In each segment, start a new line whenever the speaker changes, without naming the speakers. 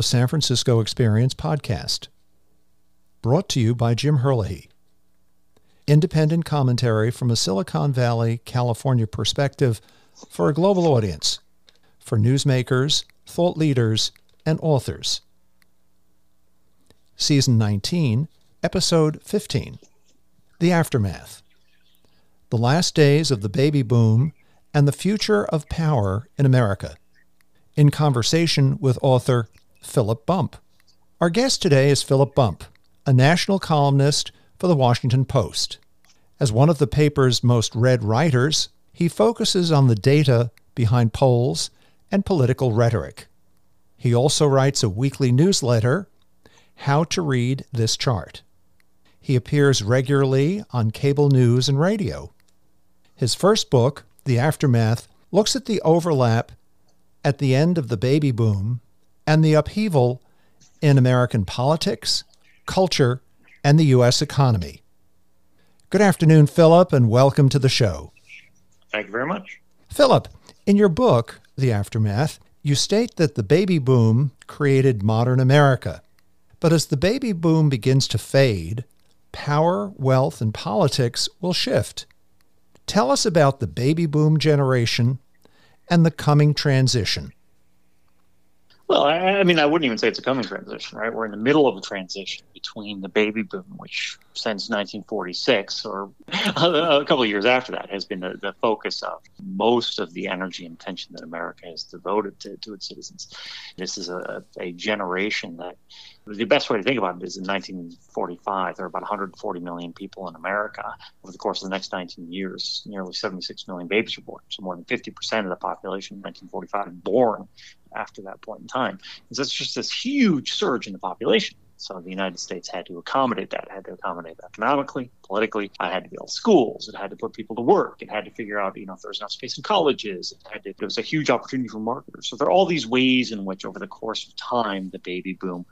the San Francisco Experience podcast. Brought to you by Jim Herlihy. Independent commentary from a Silicon Valley, California perspective for a global audience, for newsmakers, thought leaders, and authors. Season 19, Episode 15 The Aftermath. The Last Days of the Baby Boom and the Future of Power in America in conversation with author Philip Bump. Our guest today is Philip Bump, a national columnist for the Washington Post. As one of the paper's most read writers, he focuses on the data behind polls and political rhetoric. He also writes a weekly newsletter, How to Read This Chart. He appears regularly on cable news and radio. His first book, The Aftermath, looks at the overlap at the end of the baby boom and the upheaval in American politics, culture, and the U.S. economy. Good afternoon, Philip, and welcome to the show.
Thank you very much.
Philip, in your book, The Aftermath, you state that the baby boom created modern America. But as the baby boom begins to fade, power, wealth, and politics will shift. Tell us about the baby boom generation and the coming transition?
Well, I, mean, I wouldn't even say it's a coming transition, right? We're in the middle of a transition between the baby boom, which since 1946 or a couple of years after that has been the, the focus of most of the energy and attention that America has devoted to, to its citizens. This is a, a generation that the best way to think about it is in 1945, there were about 140 million people in America. Over the course of the next 19 years, nearly 76 million babies were born. So more than 50% of the population in 1945 born after that point in time. And so it's just this huge surge in the population. So the United States had to accommodate that. It had to accommodate economically, politically. It had to build schools. It had to put people to work. It had to figure out, you know, if there's enough space in colleges. It had to, there was a huge opportunity for marketers. So there are all these ways in which, over the course of time, the baby boom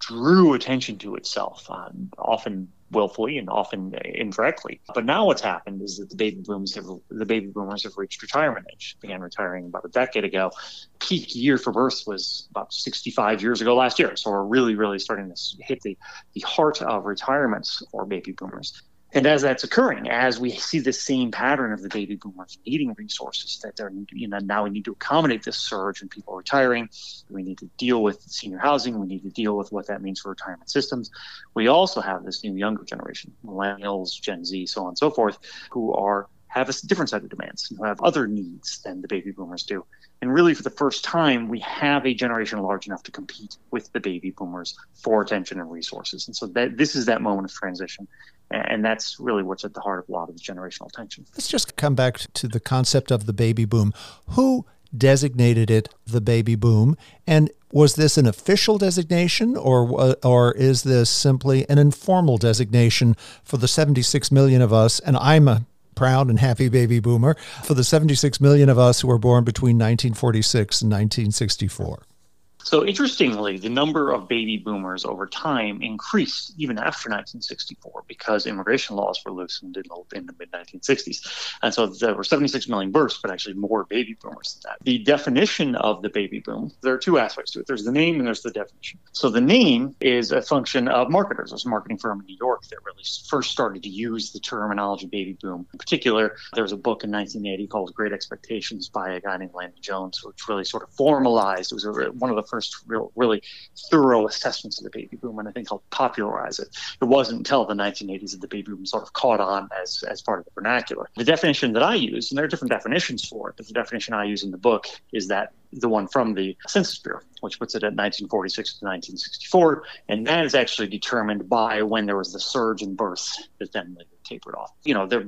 drew attention to itself, uh, often willfully and often indirectly. But now what's happened is that the baby boomers have the baby boomers have reached retirement age. Began retiring about a decade ago. Peak year for births was about 65 years ago last year. So we're really, really starting to hit the, the heart of retirements for baby boomers. And as that's occurring, as we see the same pattern of the baby boomers needing resources, that they're, you know, now we need to accommodate this surge in people retiring. We need to deal with senior housing. We need to deal with what that means for retirement systems. We also have this new younger generation, millennials, Gen Z, so on and so forth, who are have a different set of demands, who have other needs than the baby boomers do. And really, for the first time, we have a generation large enough to compete with the baby boomers for attention and resources. And so that this is that moment of transition. And that's really what's at the heart of a lot of the generational tension.
Let's just come back to the concept of the baby boom. Who designated it the baby boom? And was this an official designation or, or is this simply an informal designation for the 76 million of us? And I'm a proud and happy baby boomer for the 76 million of us who were born between 1946 and 1964.
So interestingly, the number of baby boomers over time increased even after 1964 because immigration laws were loosened in the, in the mid 1960s. And so there were 76 million births, but actually more baby boomers than that. The definition of the baby boom, there are two aspects to it. There's the name and there's the definition. So the name is a function of marketers. There's a marketing firm in New York that really first started to use the terminology baby boom. In particular, there was a book in 1980 called Great Expectations by a guy named Landon Jones, which really sort of formalized, it was one of the first real, really thorough assessments of the baby boom, and I think helped popularize it. It wasn't until the 1980s that the baby boom sort of caught on as, as part of the vernacular. The definition that I use, and there are different definitions for it, but the definition I use in the book is that the one from the Census Bureau, which puts it at 1946 to 1964, and that is actually determined by when there was the surge in births that then later tapered off. You know, there,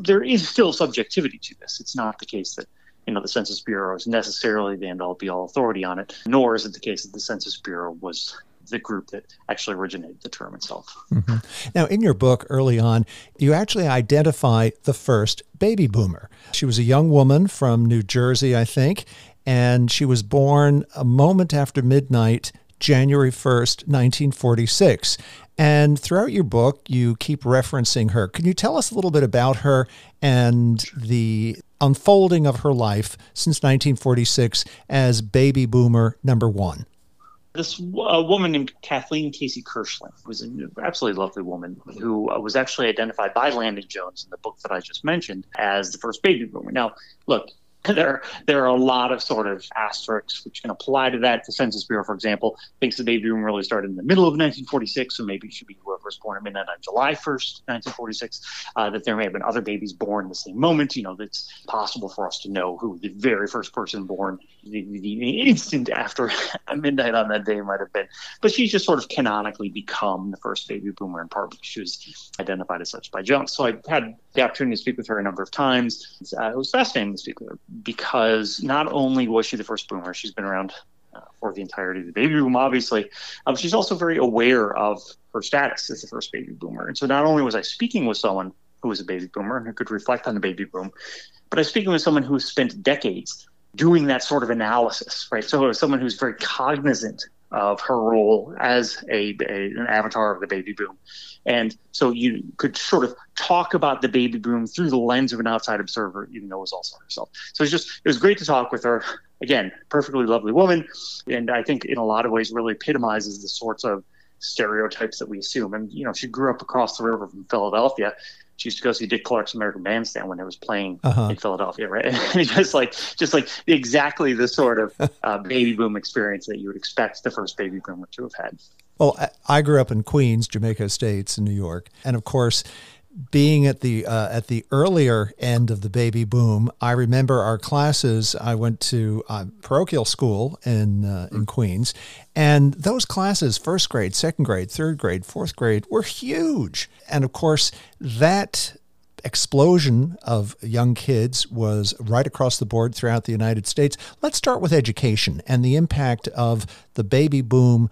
there is still subjectivity to this. It's not the case that you know the Census Bureau is necessarily the end all be all authority on it, nor is it the case that the Census Bureau was the group that actually originated the term itself.
Mm-hmm. Now, in your book early on, you actually identify the first baby boomer. She was a young woman from New Jersey, I think, and she was born a moment after midnight, January 1st, 1946. And throughout your book, you keep referencing her. Can you tell us a little bit about her and the unfolding of her life since 1946 as baby boomer number one?
this uh, woman named Kathleen Casey Kirschling was an absolutely lovely woman who uh, was actually identified by Landon Jones in the book that I just mentioned as the first baby boomer. Now, look, there there are a lot of sort of asterisks which can apply to that. The Census Bureau, for example, thinks the baby boom really started in the middle of 1946, so maybe it should be was born at midnight on July 1st, 1946. Uh, that there may have been other babies born the same moment. You know, it's possible for us to know who the very first person born the, the instant after midnight on that day might have been. But she's just sort of canonically become the first baby boomer in part because she was identified as such by Jones. So I had the opportunity to speak with her a number of times. Uh, it was fascinating to speak with her because not only was she the first boomer, she's been around for the entirety of the baby boom, obviously. Um, she's also very aware of her status as the first baby boomer. And so not only was I speaking with someone who was a baby boomer and who could reflect on the baby boom, but I was speaking with someone who spent decades doing that sort of analysis, right? So someone who's very cognizant of her role as a, a, an avatar of the baby boom. And so you could sort of talk about the baby boom through the lens of an outside observer, even though it was also herself. So it's just it was great to talk with her. Again, perfectly lovely woman, and I think in a lot of ways really epitomizes the sorts of stereotypes that we assume. And you know, she grew up across the river from Philadelphia, she used to go see Dick Clark's American Bandstand when it was playing uh-huh. in Philadelphia, right? And just like just like exactly the sort of uh, baby boom experience that you would expect the first baby boomer to have had.
Well, I grew up in Queens, Jamaica Estates in New York, and of course, being at the uh, at the earlier end of the baby boom, I remember our classes. I went to uh, parochial school in uh, in Queens, and those classes, first grade, second grade, third grade, fourth grade, were huge. And of course, that explosion of young kids was right across the board throughout the United States. Let's start with education and the impact of the baby boom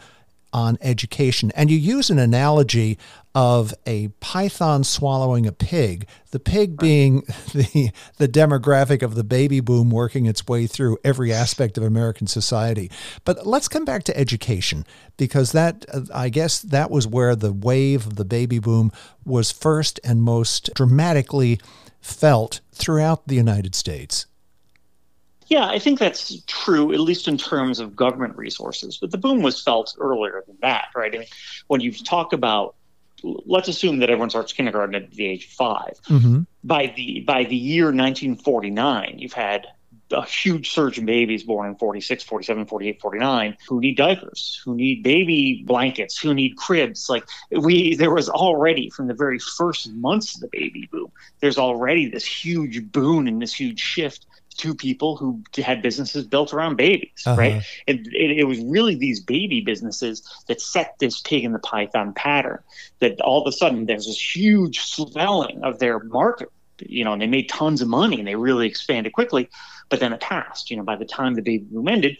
on education. And you use an analogy of a python swallowing a pig, the pig being the, the demographic of the baby boom working its way through every aspect of American society. But let's come back to education because that, I guess, that was where the wave of the baby boom was first and most dramatically felt throughout the United States.
Yeah, I think that's true, at least in terms of government resources. But the boom was felt earlier than that, right? I mean, when you talk about, let's assume that everyone starts kindergarten at the age of 5 mm-hmm. By the by the year 1949, you've had a huge surge in babies born in 46, 47, 48, 49 who need diapers, who need baby blankets, who need cribs. Like we, there was already from the very first months of the baby boom, there's already this huge boon and this huge shift two people who had businesses built around babies, uh-huh. right? And it, it, was really these baby businesses that set this pig in the python pattern. That all of a sudden there's this huge swelling of their market, you know, and they made tons of money and they really expanded quickly. But then it passed. You know, by the time the baby boom ended,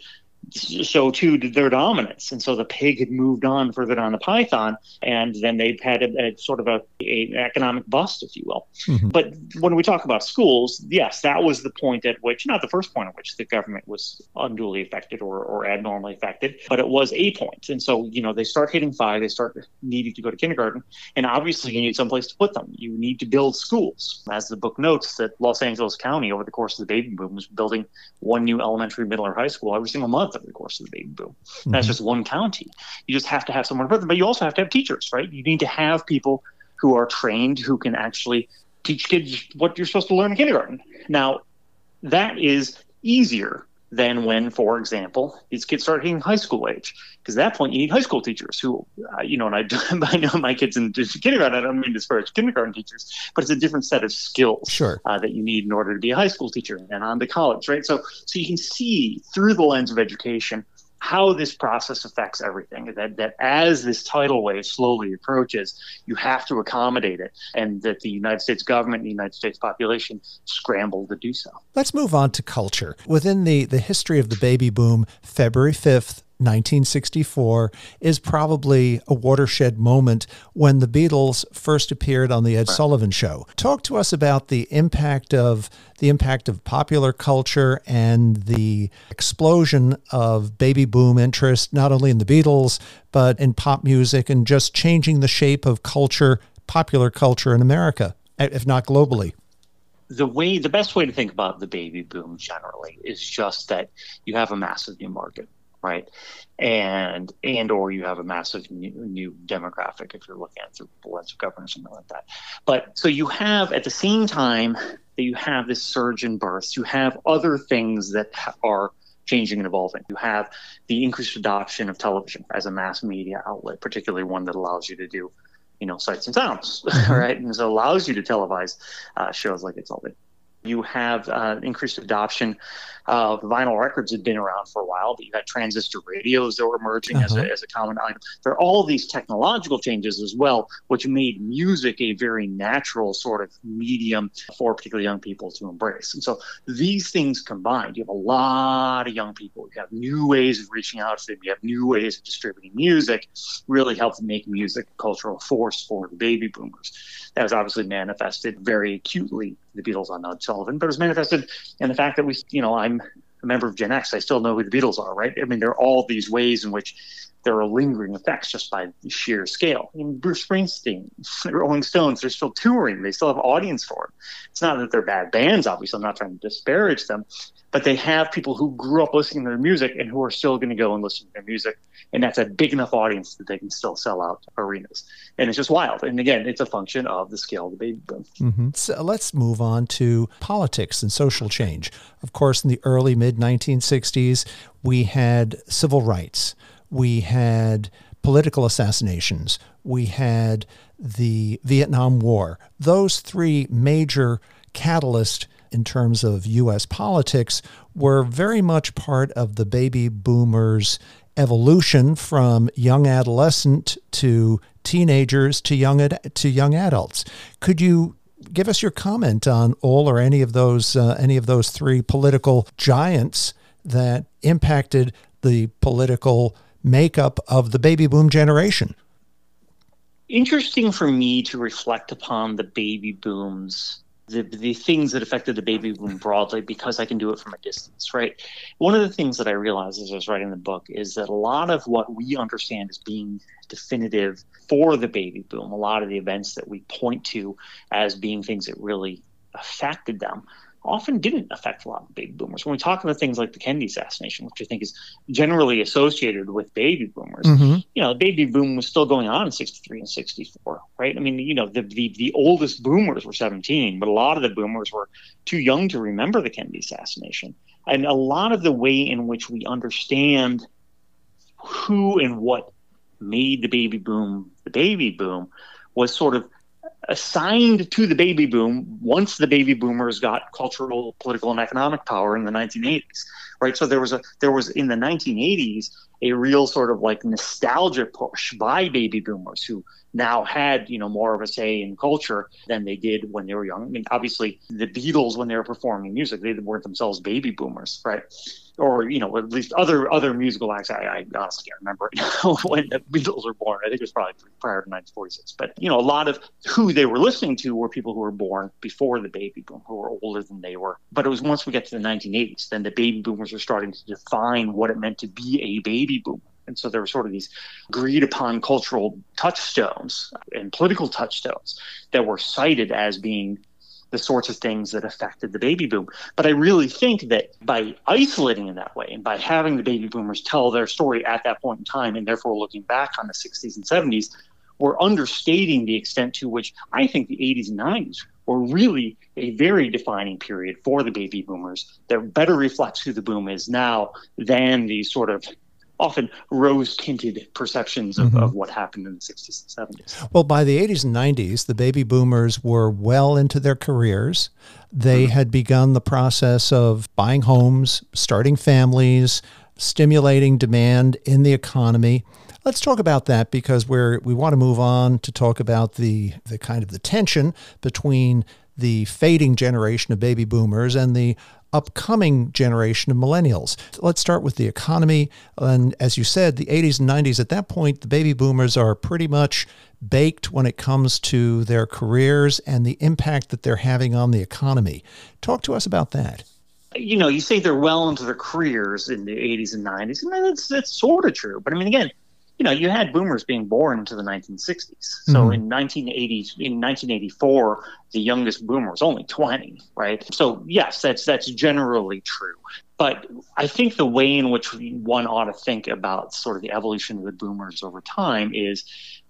so too did their dominance. And so the pig had moved on further down the python, and then they've had a, a sort of a, a, economic bust, if you will. Mm-hmm. But when we talk about schools, yes, that was the point at which, not the first point at which the government was unduly affected or, or abnormally affected, but it was a point. And so, you know, they start hitting five, they start needing to go to kindergarten, and obviously you need someplace to put them. You need to build schools. As the book notes, that Los Angeles County, over the course of the baby boom, was building one new elementary, middle, or high school every single month over the course of the baby boom. Mm-hmm. That's just one county. You just have to have someone, to put them, but you also have to have teachers, right? You need to have people who are trained who can actually teach kids what you're supposed to learn in kindergarten. Now, that is easier than when, for example, these kids start hitting high school age. Because at that point, you need high school teachers who, uh, you know, and I, I know my kids in kindergarten. I don't mean to disparage kindergarten teachers, but it's a different set of skills
sure.
uh, that you need in order to be a high school teacher and on to college, right? So, so you can see through the lens of education how this process affects everything. That that as this tidal wave slowly approaches, you have to accommodate it, and that the United States government and the United States population scramble to do so.
Let's move on to culture. Within the the history of the baby boom, February fifth, 1964 is probably a watershed moment when the Beatles first appeared on the Ed Sullivan show. Talk to us about the impact of the impact of popular culture and the explosion of baby boom interest not only in the Beatles but in pop music and just changing the shape of culture, popular culture in America, if not globally.
The way the best way to think about the baby boom generally is just that you have a massive new market right? And and or you have a massive new, new demographic if you're looking at through the lens of government or something like that. But so you have at the same time that you have this surge in births, you have other things that are changing and evolving. You have the increased adoption of television as a mass media outlet, particularly one that allows you to do, you know, sights and sounds, mm-hmm. right? And so allows you to televise uh, shows like It's All Been you have uh, increased adoption of vinyl records had been around for a while, but you had transistor radios that were emerging uh-huh. as, a, uh-huh. as a common item. There are all these technological changes as well, which made music a very natural sort of medium for particularly young people to embrace. And so these things combined, you have a lot of young people. You have new ways of reaching out to them. You have new ways of distributing music, really helped make music a cultural force for the baby boomers that was obviously manifested very acutely the Beatles on uh, Ed Sullivan, but it was manifested in the fact that we, you know, I'm a member of Gen X. I still know who the Beatles are, right? I mean, there are all these ways in which there are lingering effects just by sheer scale. I mean, Bruce Springsteen, Rolling Stones, they're still touring. They still have audience for them. It's not that they're bad bands, obviously. I'm not trying to disparage them, but they have people who grew up listening to their music and who are still going to go and listen to their music. And that's a big enough audience that they can still sell out arenas. And it's just wild. And again, it's a function of the scale of the baby boom.
Mm-hmm. So let's move on to politics and social change. Of course, in the early mid 1960s, we had civil rights, we had political assassinations, we had the Vietnam War. Those three major catalysts in terms of U.S. politics were very much part of the baby boomers' evolution from young adolescent to teenagers to young ad- to young adults. Could you give us your comment on all or any of those uh, any of those three political giants that impacted the political makeup of the baby boom generation?
Interesting for me to reflect upon the baby booms the, the things that affected the baby boom broadly because I can do it from a distance, right? One of the things that I realized as I was writing the book is that a lot of what we understand as being definitive for the baby boom, a lot of the events that we point to as being things that really affected them, often didn't affect a lot of baby boomers. When we talk about things like the Kennedy assassination, which I think is generally associated with baby boomers, mm-hmm. you know, the baby boom was still going on in 63 and 64, right? I mean, you know, the, the, the oldest boomers were 17, but a lot of the boomers were too young to remember the Kennedy assassination. And a lot of the way in which we understand who and what made the baby boom the baby boom was sort of assigned to the baby boom once the baby boomers got cultural, political, and economic power in the 1980s, right? So there was a there was in the 1980s a real sort of like nostalgia push by baby boomers who now had you know more of a say in culture than they did when they were young. I mean, obviously the Beatles when they were performing music, they weren't themselves baby boomers, right? Or you know at least other other musical acts. I, I honestly can't remember when the Beatles were born. I think it was probably prior to 1946. But you know, a lot of who they were listening to were people who were born before the baby boom, who were older than they were. But it was once we get to the 1980s, then the baby boomers were starting to define what it meant to be a baby boomer. And so there were sort of these agreed upon cultural touchstones and political touchstones that were cited as being the sorts of things that affected the baby boom. But I really think that by isolating in that way and by having the baby boomers tell their story at that point in time and therefore looking back on the 60s and 70s, we're understating the extent to which I think the 80s and 90s were really a very defining period for the baby boomers that better reflects who the boom is now than the sort of often rose tinted perceptions of, mm-hmm. of, what happened in the 60s and 70s.
Well, by the 80s and 90s, the baby boomers were well into their careers. They mm-hmm. had begun the process of buying homes, starting families, stimulating demand in the economy. Let's talk about that because we're we want to move on to talk about the the kind of the tension between the fading generation of baby boomers and the upcoming generation of millennials. Let's start with the economy. And as you said, the 80s and 90s, at that point, the baby boomers are pretty much baked when it comes to their careers and the impact that they're having on the economy. Talk to us about that.
You know, you say they're well into their careers in the 80s and 90s, and that's, that's sort of true. But I mean, again, you know, you had boomers being born into the 1960s. So mm-hmm. in 1980, in 1984, the youngest boomer was only 20, right? So yes, that's that's generally true. But I think the way in which one ought to think about sort of the evolution of the boomers over time is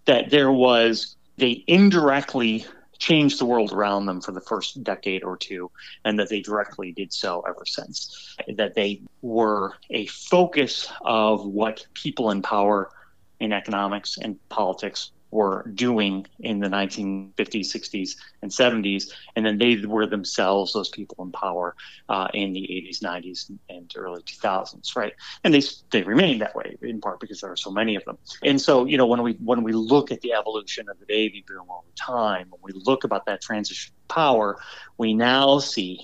that there was, they indirectly changed the world around them for the first decade or two, and that they directly did so ever since. That they were a focus of what people in power in economics and politics were doing in the 1950s, 60s, and 70s, and then they were themselves those people in power uh, in the 80s, 90s, and early 2000s, right? And they they remained that way in part because there are so many of them. And so, you know, when we when we look at the evolution of the baby boom over time, when we look about that transition of power, we now see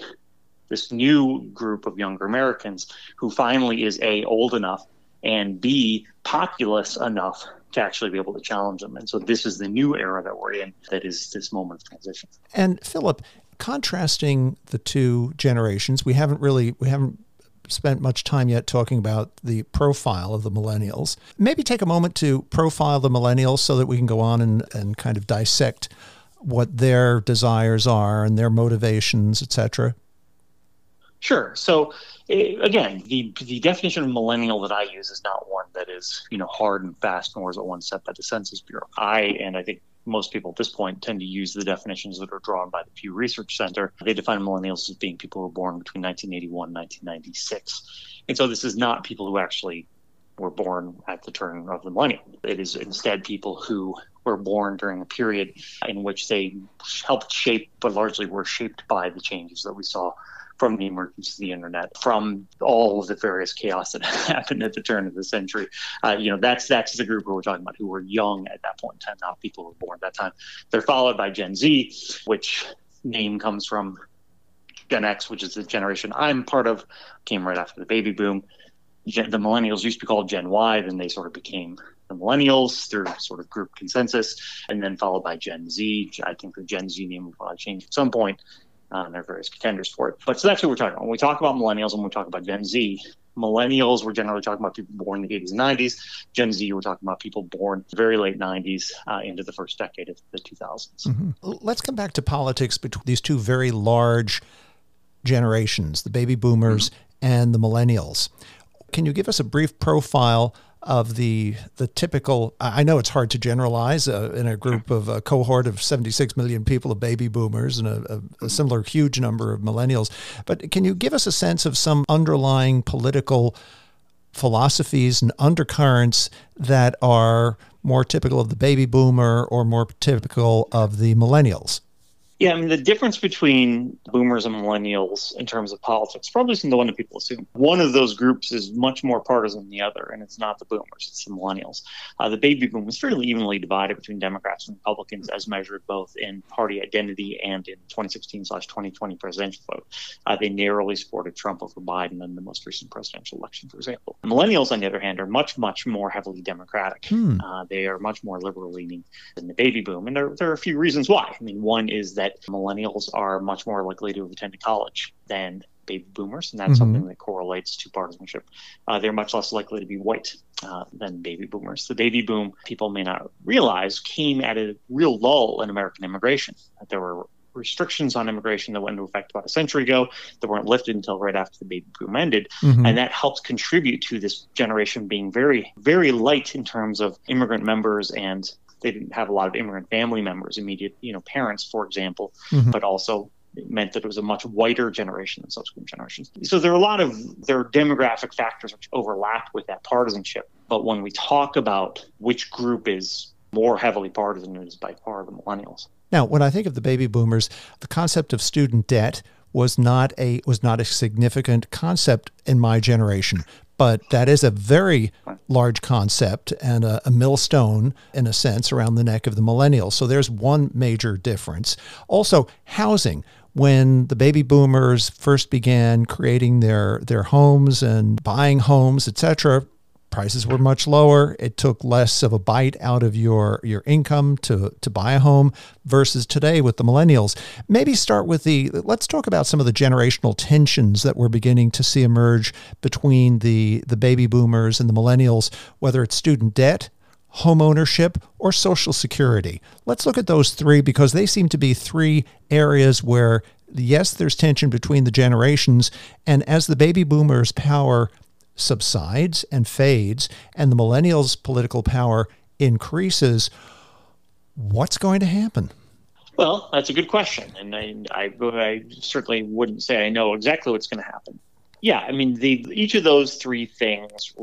this new group of younger Americans who finally is a old enough and b populous enough to actually be able to challenge them. And so this is the new era that we're in that is this moment of transition.
And Philip, contrasting the two generations, we haven't really we haven't spent much time yet talking about the profile of the millennials. Maybe take a moment to profile the millennials so that we can go on and, and kind of dissect what their desires are and their motivations, etc.
Sure. So eh, again, the the definition of millennial that I use is not one that is you know hard and fast, nor is it one set by the Census Bureau. I and I think most people at this point tend to use the definitions that are drawn by the Pew Research Center. They define millennials as being people who were born between 1981 and 1996, and so this is not people who actually were born at the turn of the millennium. It is instead people who were born during a period in which they helped shape, but largely were shaped by the changes that we saw from the emergence of the internet, from all of the various chaos that happened at the turn of the century. Uh, you know, that's that's the group we're talking about who were young at that point in time, not people who were born at that time. They're followed by Gen Z, which name comes from Gen X, which is the generation I'm part of, came right after the baby boom. Gen, the millennials used to be called Gen Y, then they sort of became the millennials through sort of group consensus, and then followed by Gen Z. I think the Gen Z name will probably change at some point. Uh, there are various contenders for it. But so that's what we're talking about. When we talk about millennials and we talk about Gen Z, millennials, we're generally talking about people born in the 80s and 90s. Gen Z, we're talking about people born very late 90s uh, into the first decade of the 2000s.
Mm-hmm. Let's come back to politics between these two very large generations, the baby boomers mm-hmm. and the millennials. Can you give us a brief profile of the the typical i know it's hard to generalize uh, in a group of a cohort of 76 million people of baby boomers and a, a, a, similar huge number of millennials. But can you give us a sense of some underlying political philosophies and undercurrents that are more typical of the baby boomer or more typical of the millennials
yeah, I mean, the difference between boomers and millennials in terms of politics probably isn't the one that people assume. One of those groups is much more partisan than the other, and it's not the boomers, it's the millennials. Uh, the baby boom was fairly evenly divided between Democrats and Republicans as measured both in party identity and in 2016 slash 2020 presidential vote. Uh, they narrowly supported Trump over Biden in the most recent presidential election, for example. Millennials, on the other hand, are much, much more heavily Democratic. Hmm. Uh, they are much more liberal leaning than the baby boom, and there, there are a few reasons why. I mean, one is that that millennials are much more likely to have attended college than baby boomers, and that's mm-hmm. something that correlates to partisanship. Uh, they're much less likely to be white uh, than baby boomers. The baby boom, people may not realize, came at a real lull in American immigration. There were restrictions on immigration that went into effect about a century ago that weren't lifted until right after the baby boom ended. Mm-hmm. And that helped contribute to this generation being very, very light in terms of immigrant members and they didn't have a lot of immigrant family members, immediate, you know, parents, for example, mm-hmm. but also it meant that it was a much whiter generation than subsequent generations. So there are a lot of there are demographic factors which overlap with that partisanship. But when we talk about which group is more heavily partisan, it is by far the millennials.
Now, when I think of the baby boomers, the concept of student debt was not a was not a significant concept in my generation but that is a very large concept and a, a, millstone, in a sense, around the neck of the millennials. So there's one major difference. Also, housing. When the baby boomers first began creating their, their homes and buying homes, etc., prices were much lower. It took less of a bite out of your your income to to buy a home versus today with the millennials. Maybe start with the let's talk about some of the generational tensions that we're beginning to see emerge between the the baby boomers and the millennials, whether it's student debt, home ownership, or social security. Let's look at those three because they seem to be three areas where yes, there's tension between the generations. And as the baby boomers' power subsides and fades, and the millennials' political power increases, what's going to happen?
Well, that's a good question, and I, I, I certainly wouldn't say I know exactly what's going to happen. Yeah, I mean, the each of those three things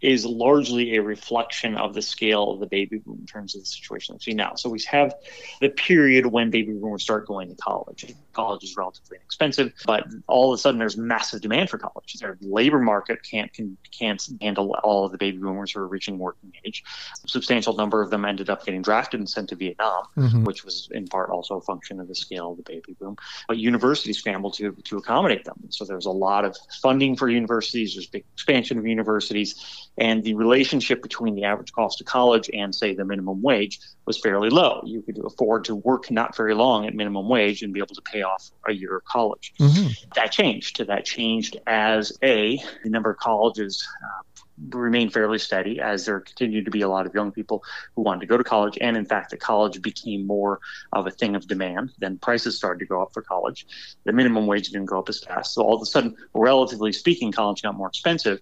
is largely a reflection of the scale of the baby boom in terms of the situation we see now. So we have the period when baby boomers start going to college. College is relatively inexpensive, but all of a sudden there's massive demand for college. The labor market can't can, can't handle all of the baby boomers who are reaching working age. A substantial number of them ended up getting drafted and sent to Vietnam, mm-hmm. which was in part also a function of the scale of the baby boom. But universities scrambled to to accommodate them. So there's a lot of funding for universities. There's big expansion of universities and the relationship between the average cost of college and say the minimum wage was fairly low you could afford to work not very long at minimum wage and be able to pay off a year of college mm-hmm. that changed that changed as a the number of colleges uh, remain fairly steady as there continued to be a lot of young people who wanted to go to college. And in fact, the college became more of a thing of demand. Then prices started to go up for college. The minimum wage didn't go up as fast. So all of a sudden, relatively speaking, college got more expensive.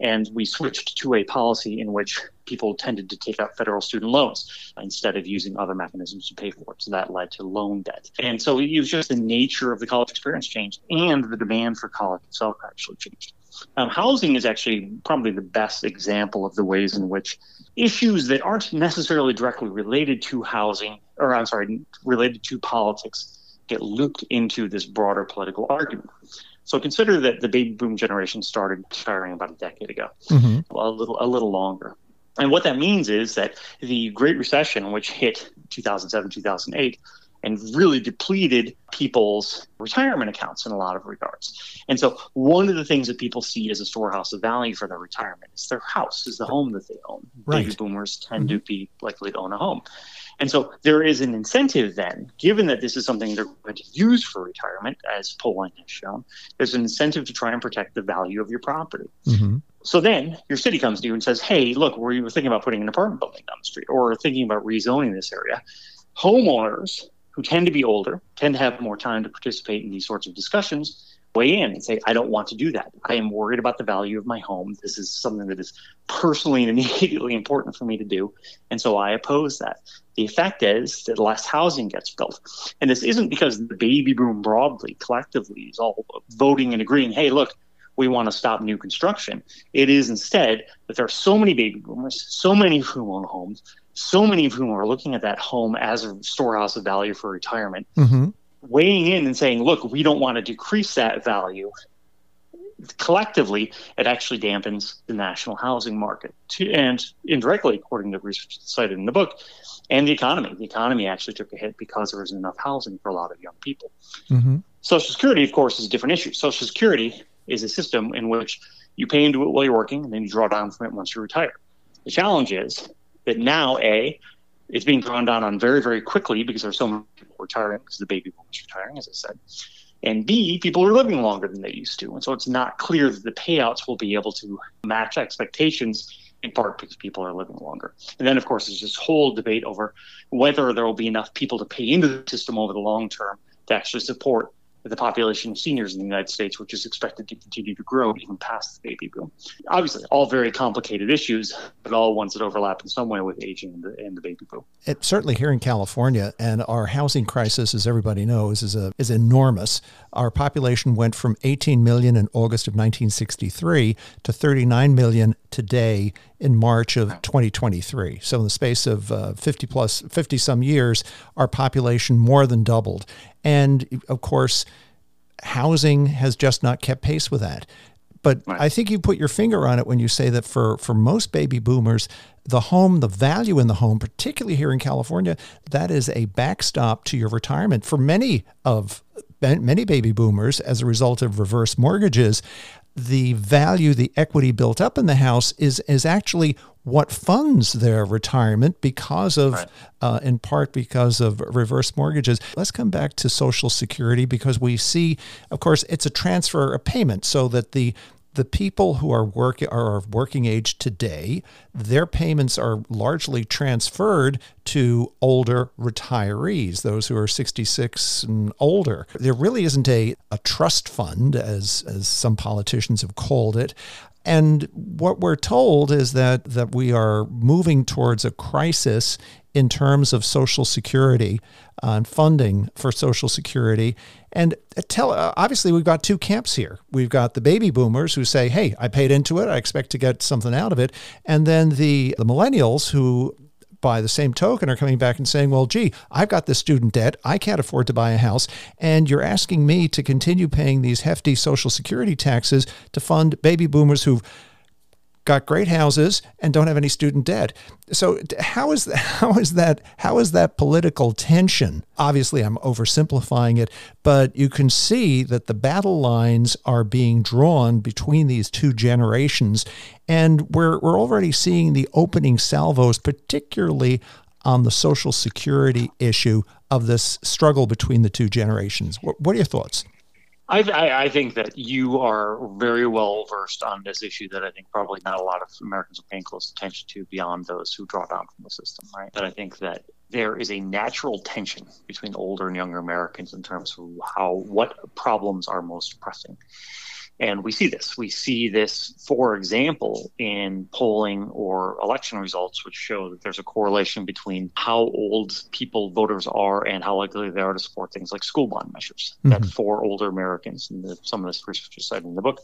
And we switched to a policy in which people tended to take out federal student loans instead of using other mechanisms to pay for it. So that led to loan debt. And so it was just the nature of the college experience changed and the demand for college itself actually changed. Um, housing is actually probably the best example of the ways in which issues that aren't necessarily directly related to housing, or I'm sorry, related to politics, get looped into this broader political argument. So consider that the baby boom generation started retiring about a decade ago, mm-hmm. a little a little longer. And what that means is that the Great Recession, which hit 2007, 2008, and really depleted people's retirement accounts in a lot of regards. And so, one of the things that people see as a storehouse of value for their retirement is their house, is the home that they own. Right. Baby boomers tend mm-hmm. to be likely to own a home. And so there is an incentive then, given that this is something they're going to use for retirement, as polling has shown, there's an incentive to try and protect the value of your property. Mm-hmm. So then your city comes to you and says, hey, look, we were thinking about putting an apartment building down the street or thinking about rezoning this area. Homeowners who tend to be older, tend to have more time to participate in these sorts of discussions, weigh in and say, I don't want to do that. I am worried about the value of my home. This is something that is personally and immediately important for me to do. And so I oppose that. The effect is that less housing gets built. And this isn't because the baby boom broadly, collectively, is all voting and agreeing, hey, look, we want to stop new construction. It is instead that there are so many baby boomers, so many who own homes, so many of whom are looking at that home as a storehouse of value for retirement, mm-hmm. weighing in and saying, look, we don't want to decrease that value. Collectively, it actually dampens the national housing market, to, and indirectly, according to research cited in the book, and the economy. The economy actually took a hit because there wasn't enough housing for a lot of young people. Mm-hmm. Social Security, of course, is a different issue. Social Security is a system in which you pay into it while you're working, and then you draw down from it once you retire. The challenge is that now a it's being drawn down on very very quickly because there's so many people retiring because the baby boomers retiring as i said. And b people are living longer than they used to. And so it's not clear that the payouts will be able to match expectations in part because people are living longer. And then of course there's this whole debate over whether there will be enough people to pay into the system over the long term to actually support the population of seniors in the United States, which is expected to continue to grow even past the baby boom. Obviously, all very complicated issues, but all ones that overlap in some way with aging and the, and the baby boom.
It, certainly here in California, and our housing crisis, as everybody knows, is, a, is enormous. Our population went from 18 million in August of 1963 to 39 million today in March of 2023. So, in the space of uh, 50 plus, 50 some years, our population more than doubled. And of course, housing has just not kept pace with that. But right. I think you put your finger on it when you say that for, for most baby boomers, the home, the value in the home, particularly here in California, that is a backstop to your retirement. For many of many baby boomers, as a result of reverse mortgages, the value, the equity built up in the house is is actually what funds their retirement because of, right. uh, in part because of reverse mortgages. Let's come back to Social Security because we see, of course, it's a transfer, a payment, so that the the people who are working are of working age today, their payments are largely transferred to older retirees, those who are 66 and older. There really isn't a, a trust fund, as, as some politicians have called it. And what we're told is that, that we are moving towards a crisis in terms of Social Security uh, and funding for Social Security. And tell uh, obviously we've got two camps here. We've got the baby boomers who say, "Hey, I paid into it. I expect to get something out of it," and then the the millennials who by the same token are coming back and saying, well, gee, I've got this student debt. I can't afford to buy a house. And you're asking me to continue paying these hefty Social Security taxes to fund baby boomers who've got great houses and don't have any student debt. So how is that, how is that how is that political tension? Obviously, I'm oversimplifying it, but you can see that the battle lines are being drawn between these two generations, and we're we're already seeing the opening salvos, particularly on the social security issue of this struggle between the two generations. What, what are your thoughts?
I, I, I, think that you are very well versed on this issue that I think probably not a lot of Americans are paying close attention to beyond those who draw down from the system, right? But I think that there is a natural tension between older and younger Americans in terms of how what problems are most pressing. And we see this. We see this, for example, in polling or election results, which show that there's a correlation between how old people, voters are, and how likely they are to support things like school bond measures. Mm-hmm. That for older Americans, and the, some of this research is cited in the book,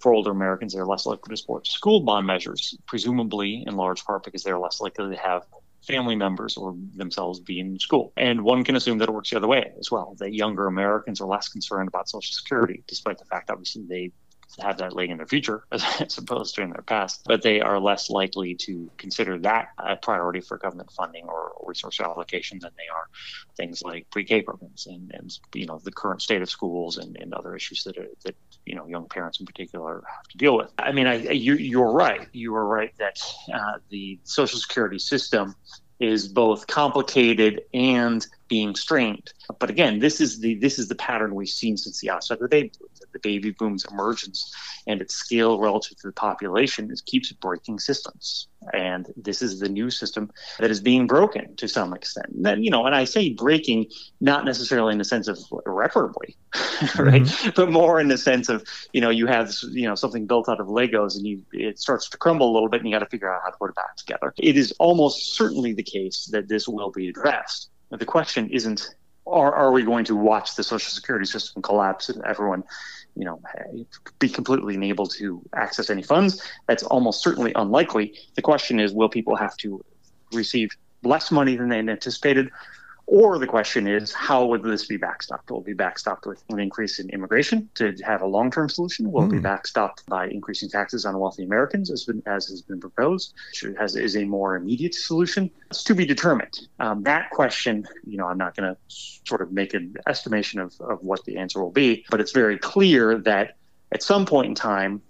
for older Americans, they're less likely to support school bond measures, presumably in large part because they're less likely to have family members or themselves be in school. And one can assume that it works the other way as well, that younger Americans are less concerned about Social Security, despite the fact, obviously, they have that laying in their future as opposed to in their past, but they are less likely to consider that a priority for government funding or resource allocation than they are things like pre-K programs and, and you know the current state of schools and, and other issues that are, that you know young parents in particular have to deal with. I mean, I, you, you're right. You are right that uh, the Social Security system is both complicated and being strained. But again, this is the this is the pattern we've seen since the onset of the baby the baby boom's emergence and its scale relative to the population is keeps breaking systems. And this is the new system that is being broken to some extent. And then, you know, and I say breaking not necessarily in the sense of irreparably, right? Mm-hmm. But more in the sense of, you know, you have you know something built out of Legos and you it starts to crumble a little bit and you got to figure out how to put it back together. It is almost certainly the case that this will be addressed. The question isn't are, are we going to watch the social security system collapse and everyone you know be completely unable to access any funds? That's almost certainly unlikely. The question is will people have to receive less money than they anticipated or the question is, how would this be backstopped? Will it be backstopped with an increase in immigration to have a long-term solution? Will mm. it be hmm. backstopped by increasing taxes on wealthy Americans, as, been, as has been proposed? Which has, is a more immediate solution. It's to be determined. Um, that question, you know, I'm not going to sort of make an estimation of, of what the answer will be, but it's very clear that at some point in time,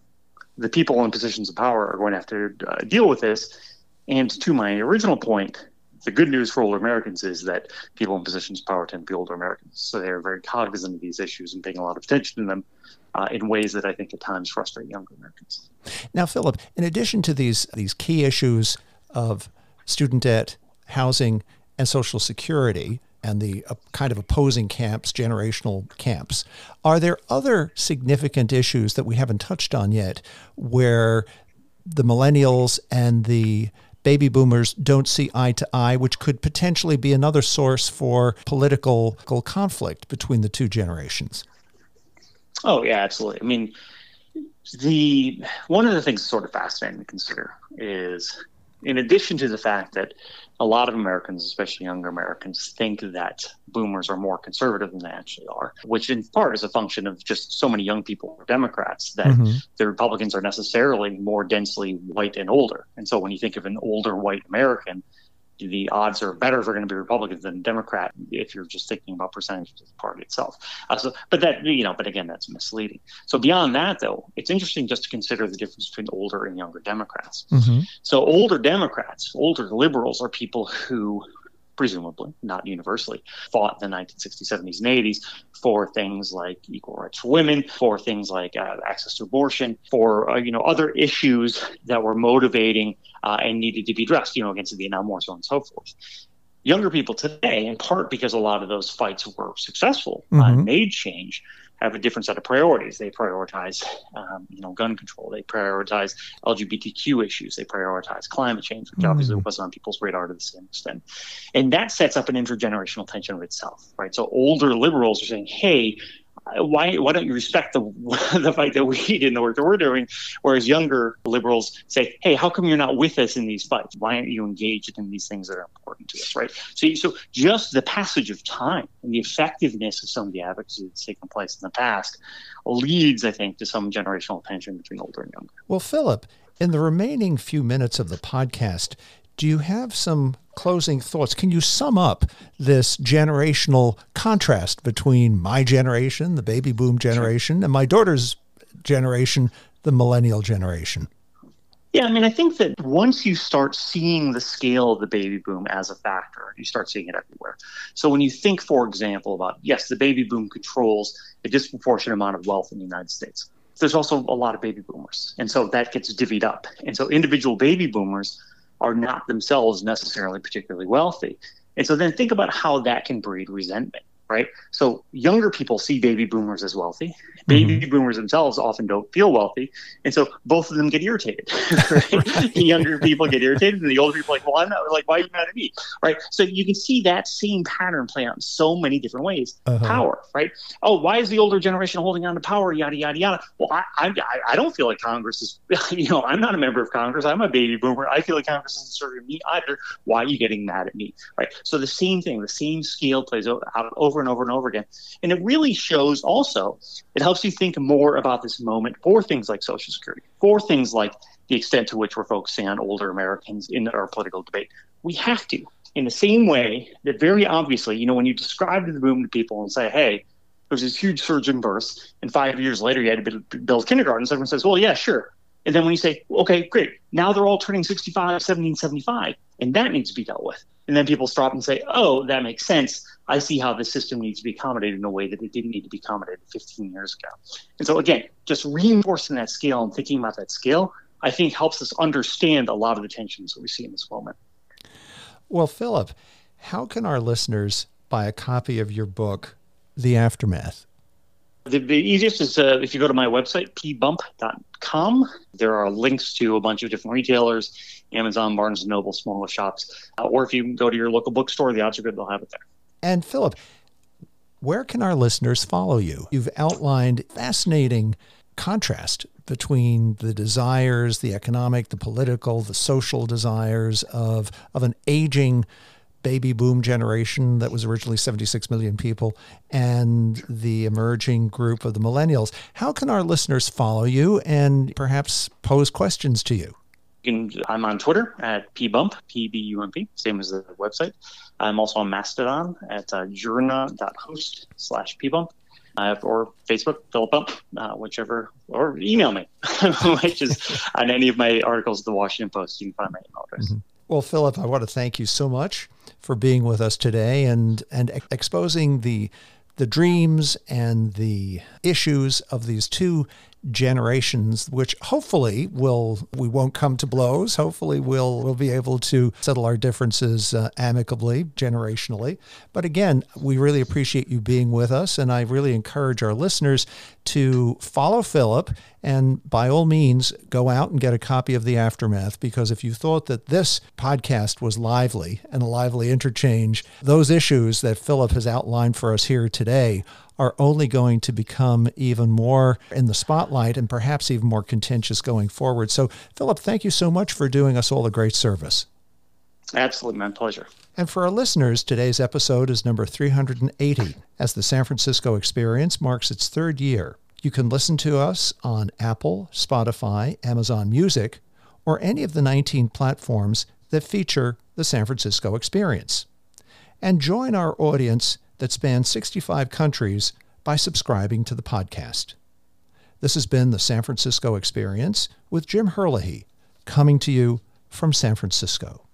the people in positions of power are going to have to uh, deal with this. And to my original point, the good news for older Americans is that people in positions of power tend to be older Americans. So they're very cognizant of these issues and paying a lot of attention to them uh, in ways that I think at times frustrate younger Americans.
Now, Philip, in addition to these these key issues of student debt, housing, and Social Security, and the uh, kind of opposing camps, generational camps, are there other significant issues that we haven't touched on yet where the millennials and the baby boomers don't see eye to eye, which could potentially be another source for political conflict between the two generations.
Oh yeah, absolutely. I mean, the one of the things sort of fascinating to consider is, in addition to the fact that a lot of Americans, especially younger Americans, think that boomers are more conservative than they actually are, which in part is a function of just so many young people are Democrats that mm-hmm. the Republicans are necessarily more densely white and older. And so when you think of an older white American, the odds are better if they're going to be Republican than Democrat if you're just thinking about percentages of the party itself. Uh, so, but that you know, but again, that's misleading. So beyond that, though, it's interesting just to consider the difference between older and younger Democrats. Mm-hmm. So older Democrats, older liberals, are people who presumably, not universally, fought in the 1960s, 70s, and 80s for things like equal rights for women, for things like uh, access to abortion, for uh, you know other issues that were motivating uh, and needed to be addressed, you know, against the Vietnam War, so on and so forth younger people today, in part because a lot of those fights were successful uh, mm-hmm. made change, have a different set of priorities. They prioritize, um, you know, gun control. They prioritize LGBTQ issues. They prioritize climate change, which mm-hmm. obviously wasn't on people's radar to the same extent. And that sets up an intergenerational tension of itself, right? So older liberals are saying, "Hey, why why don't you respect the the fight that we did in the work that we're doing? Whereas younger liberals say, hey, how come you're not with us in these fights? Why aren't you engaged in these things that are important to us, right? So so just the passage of time and the effectiveness of some of the advocacy that's taken place in the past leads, I think, to some generational tension between older and younger.
Well, Philip, in the remaining few minutes of the podcast, do you have some closing thoughts? Can you sum up this generational contrast between my generation, the baby boom generation, and my daughter's generation, the millennial generation?
Yeah, I mean, I think that once you start seeing the scale of the baby boom as a factor, you start seeing it everywhere. So when you think, for example, about yes, the baby boom controls a disproportionate amount of wealth in the United States. There's also a lot of baby boomers. And so that gets divvied up. And so individual baby boomers are not themselves necessarily particularly wealthy. And so then think about how that can breed resentment right? So younger people see baby boomers as wealthy. Baby mm-hmm. boomers themselves often don't feel wealthy, and so both of them get irritated. Right? the younger people get irritated, and the older people are like, "Well, I'm not like, why are you mad at me?" Right? So you can see that same pattern play out in so many different ways. Uh-huh. Power, right? Oh, why is the older generation holding on to power? Yada yada yada. Well, I, I I don't feel like Congress is. You know, I'm not a member of Congress. I'm a baby boomer. I feel like Congress isn't serving me either. Why are you getting mad at me? Right? So the same thing, the same scale plays out over and over and over again. And it really shows also, it helps you think more about this moment for things like Social Security, for things like the extent to which we're focusing on older Americans in our political debate. We have to, in the same way that very obviously, you know, when you describe the boom to people and say, hey, there's this huge surge in births, and five years later you had to build kindergartens, everyone says, well, yeah, sure. And then when you say, okay, great, now they're all turning 65, 70, 75, and that needs to be dealt with. And then people stop and say, oh, that makes sense. I see how the system needs to be accommodated in a way that it didn't need to be accommodated 15 years ago. And so, again, just reinforcing that scale and thinking about that scale, I think helps us understand a lot of the tensions that we see in this moment.
Well, Philip, how can our listeners buy a copy of your book, The Aftermath?
The, the easiest is uh, if you go to my website, pbump.com. There are links to a bunch of different retailers Amazon, Barnes & Noble, smaller shops. Uh, or if you go to your local bookstore, the odds are good they'll have it there.
And Philip, where can our listeners follow you? You've outlined fascinating contrast between the desires, the economic, the political, the social desires of, of an aging baby boom generation that was originally 76 million people and the emerging group of the millennials. How can our listeners follow you and perhaps pose questions to you?
Can, I'm on Twitter at pbump, P-B-U-M-P, same as the website. I'm also on Mastodon at uh, journa.host slash pbump. Uh, or Facebook, Philip Bump, uh, whichever, or email me, which is on any of my articles, at the Washington Post. You can find my email address. Mm-hmm.
Well, Philip, I want to thank you so much for being with us today and and exposing the the dreams and the issues of these two generations, which hopefully will we won't come to blows. Hopefully, we'll we'll be able to settle our differences uh, amicably, generationally. But again, we really appreciate you being with us, and I really encourage our listeners to follow Philip and by all means go out and get a copy of the aftermath because if you thought that this podcast was lively and a lively interchange, those issues that Philip has outlined for us here today are only going to become even more in the spotlight and perhaps even more contentious going forward. So, Philip, thank you so much for doing us all a great service.
Absolutely, my pleasure.
And for our listeners, today's episode is number 380 as the San Francisco Experience marks its third year. You can listen to us on Apple, Spotify, Amazon Music, or any of the 19 platforms that feature the San Francisco Experience. And join our audience that spans 65 countries by subscribing to the podcast. This has been the San Francisco Experience with Jim Herlihy, coming to you from San Francisco.